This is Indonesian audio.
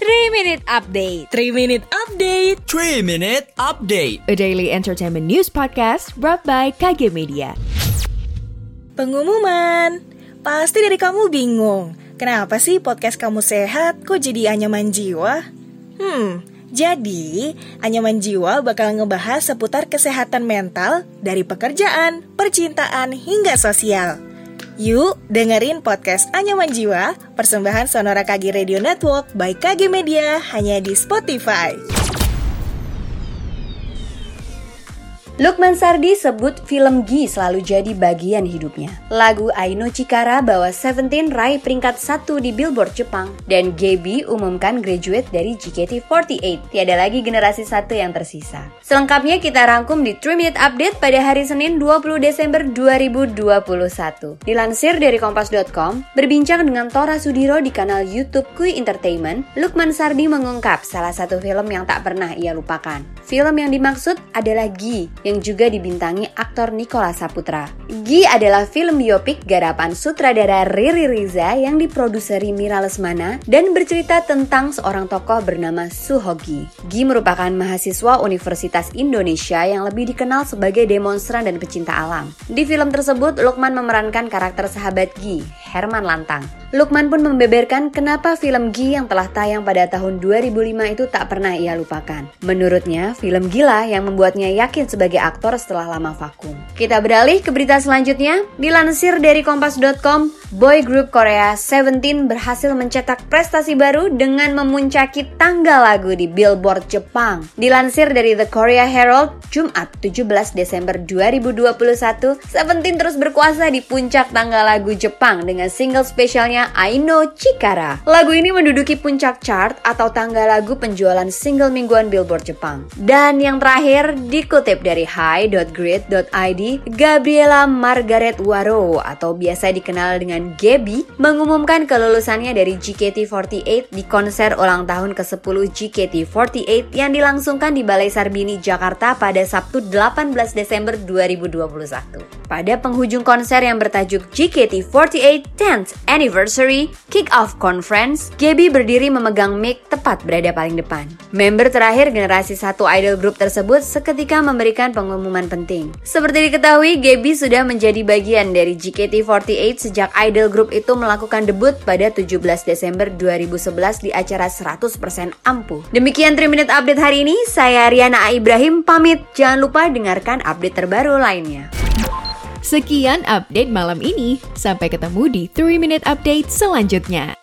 3 Minute Update. 3 Minute Update. 3 Minute Update. A daily entertainment news podcast brought by KG Media. Pengumuman. Pasti dari kamu bingung. Kenapa sih podcast kamu sehat kok jadi anyaman jiwa? Hmm, jadi anyaman jiwa bakal ngebahas seputar kesehatan mental dari pekerjaan, percintaan, hingga sosial Yuk dengerin podcast Anyaman Jiwa Persembahan Sonora KG Radio Network by KG Media hanya di Spotify Lukman Sardi sebut film Gi selalu jadi bagian hidupnya. Lagu Aino Chikara bawa Seventeen raih peringkat satu di Billboard Jepang. Dan Gaby umumkan graduate dari JKT48. Tiada lagi generasi satu yang tersisa. Selengkapnya kita rangkum di 3 Minute Update pada hari Senin 20 Desember 2021. Dilansir dari Kompas.com, berbincang dengan Tora Sudiro di kanal YouTube Kui Entertainment, Lukman Sardi mengungkap salah satu film yang tak pernah ia lupakan. Film yang dimaksud adalah Gi, yang juga dibintangi aktor Nikola Saputra. Gi adalah film biopik garapan sutradara Riri Riza yang diproduseri Mira Lesmana dan bercerita tentang seorang tokoh bernama Suhogi. Gi merupakan mahasiswa Universitas Indonesia yang lebih dikenal sebagai demonstran dan pecinta alam. Di film tersebut, Lukman memerankan karakter sahabat Gi, Herman Lantang. Lukman pun membeberkan kenapa film Gi yang telah tayang pada tahun 2005 itu tak pernah ia lupakan. Menurutnya, film Gila yang membuatnya yakin sebagai aktor setelah lama vakum. Kita beralih ke berita selanjutnya. Dilansir dari kompas.com, boy group Korea Seventeen berhasil mencetak prestasi baru dengan memuncaki tangga lagu di Billboard Jepang. Dilansir dari The Korea Herald, Jumat 17 Desember 2021, Seventeen terus berkuasa di puncak tangga lagu Jepang dengan single spesialnya Aino Chikara. Lagu ini menduduki puncak chart atau tangga lagu penjualan single mingguan Billboard Jepang. Dan yang terakhir dikutip dari hi.grid.id, Gabriela Margaret Waro atau biasa dikenal dengan Gaby mengumumkan kelulusannya dari JKT48 di konser ulang tahun ke-10 JKT48 yang dilangsungkan di Balai Sarbini, Jakarta pada Sabtu 18 Desember 2021. Pada penghujung konser yang bertajuk JKT48 10th Anniversary Kick-Off Conference, Gaby berdiri memegang mic tepat berada paling depan. Member terakhir generasi satu idol group tersebut seketika memberikan pengumuman penting. Seperti diketahui, Gaby sudah menjadi bagian dari JKT48 sejak idol group itu melakukan debut pada 17 Desember 2011 di acara 100% Ampuh. Demikian 3 Minute Update hari ini, saya Riana A. Ibrahim pamit. Jangan lupa dengarkan update terbaru lainnya. Sekian update malam ini Sampai ketemu di 3 Minute Update selanjutnya